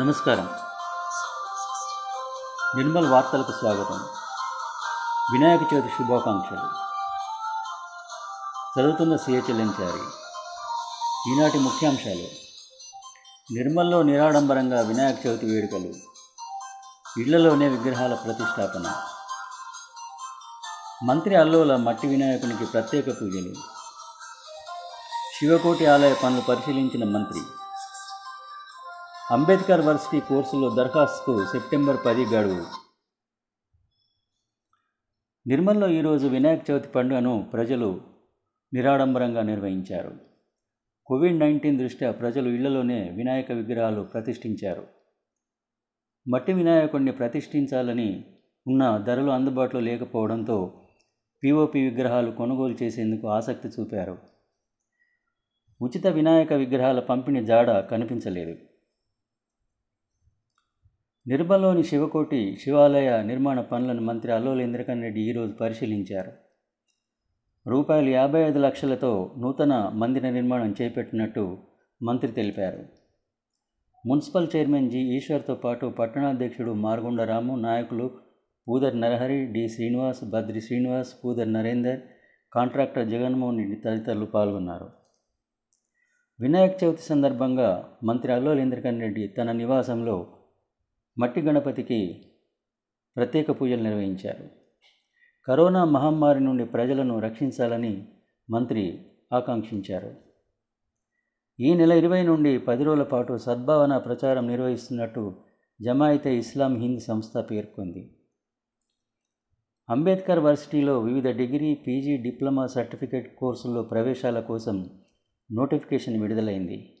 నమస్కారం. నిర్మల్ వార్తలకు స్వాగతం. వినాయక చవితి శుభాకాంక్షలు. చదువుతున్న చెల్లించారి. ఈనాటి ముఖ్యాంశాలు. నిర్మల్లో నిరాడంబరంగా వినాయక చవితి వేడుకలు. ఇళ్ళలోనే విగ్రహాల ప్రతిష్టాపన. మంత్రి అల్లోల మట్టి వినాయకునికి ప్రత్యేక పూజలు. శివకోటి ఆలయ పనులు పరిశీలించిన మంత్రి అంబేద్కర్ వర్సిటీ కోర్సులో దరఖాస్తుకు సెప్టెంబర్ పది గడువు. నిర్మల్లో ఈరోజు వినాయక చవితి పండుగను ప్రజలు నిరాడంబరంగా నిర్వహించారు. కోవిడ్ నైన్టీన్ దృష్ట్యా ప్రజలు ఇళ్ళలోనే వినాయక విగ్రహాలు ప్రతిష్ఠించారు. మట్టి వినాయకుడిని ప్రతిష్ఠించాలని ఉన్న ధరలు అందుబాటులో లేకపోవడంతో పిఓపి విగ్రహాలు కొనుగోలు చేసేందుకు ఆసక్తి చూపారు. ఉచిత వినాయక విగ్రహాల పంపిణీ జాడ కనిపించలేదు. నిర్మల్లోని శివకోటి శివాలయ నిర్మాణ పనులను మంత్రి అల్లోల ఇంద్రకరణ్ రెడ్డి ఈరోజు పరిశీలించారు. రూపాయలు యాభై ఐదు లక్షలతో నూతన మందిర నిర్మాణం చేపట్టినట్టు మంత్రి తెలిపారు. Municipal chairman G. ఈశ్వర్తో పాటు పట్టణాధ్యక్షుడు మార్గొండ రాము నాయకులు పూదర్ నరహరి డి. శ్రీనివాస్ బద్రి శ్రీనివాస్ పూదర్ నరేందర్ కాంట్రాక్టర్ జగన్మోహన్ రెడ్డి తదితరులు పాల్గొన్నారు. వినాయక చవితి సందర్భంగా మంత్రి అల్లోల ఇంద్రకరణ్ రెడ్డి తన నివాసంలో మట్టి గణపతికి ప్రత్యేక పూజలు నిర్వహించారు. కరోనా మహమ్మారి నుండి ప్రజలను రక్షించాలని మంత్రి ఆకాంక్షించారు. ఈ నెల ఇరవై నుండి పది రోజుల పాటు సద్భావన ప్రచారం నిర్వహిస్తున్నట్టు జమాయితే ఇస్లాం హింద్ సంస్థ పేర్కొంది. అంబేద్కర్ వర్సిటీలో వివిధ డిగ్రీ పీజీ డిప్లొమా సర్టిఫికేట్ కోర్సుల్లో ప్రవేశాల కోసం నోటిఫికేషన్ విడుదలైంది.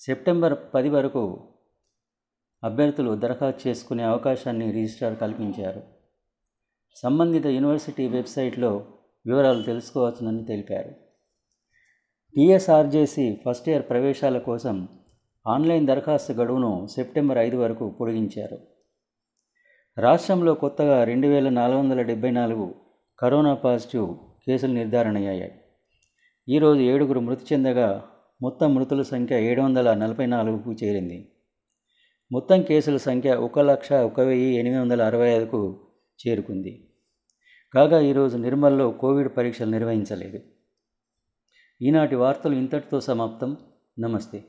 సెప్టెంబర్ పది వరకు అభ్యర్థులు దరఖాస్తు చేసుకునే అవకాశాన్ని రిజిస్ట్రార్ కల్పించారు. సంబంధిత యూనివర్సిటీ వెబ్సైట్లో వివరాలు తెలుసుకోవచ్చునని తెలిపారు. టీఎస్ఆర్జేసి ఫస్ట్ ఇయర్ ప్రవేశాల కోసం ఆన్లైన్ దరఖాస్తు గడువును సెప్టెంబర్ ఐదు వరకు పొడిగించారు. రాష్ట్రంలో కొత్తగా రెండు వేల నాలుగు వందల డెబ్బై నాలుగు కరోనా పాజిటివ్ కేసులు నిర్ధారణ అయ్యాయి ఈరోజు ఏడుగురు మృతి చెందగా మొత్తం మృతుల సంఖ్య ఏడు వందల నలభై నాలుగుకు చేరింది. మొత్తం కేసుల సంఖ్య ఒక లక్ష ఒక వెయ్యి ఎనిమిది వందల అరవై ఐదుకు చేరుకుంది. కాగా ఈరోజు నిర్మల్లో కోవిడ్ పరీక్షలు నిర్వహించలేదు. ఈనాటి వార్తలు ఇంతటితో సమాప్తం. నమస్తే.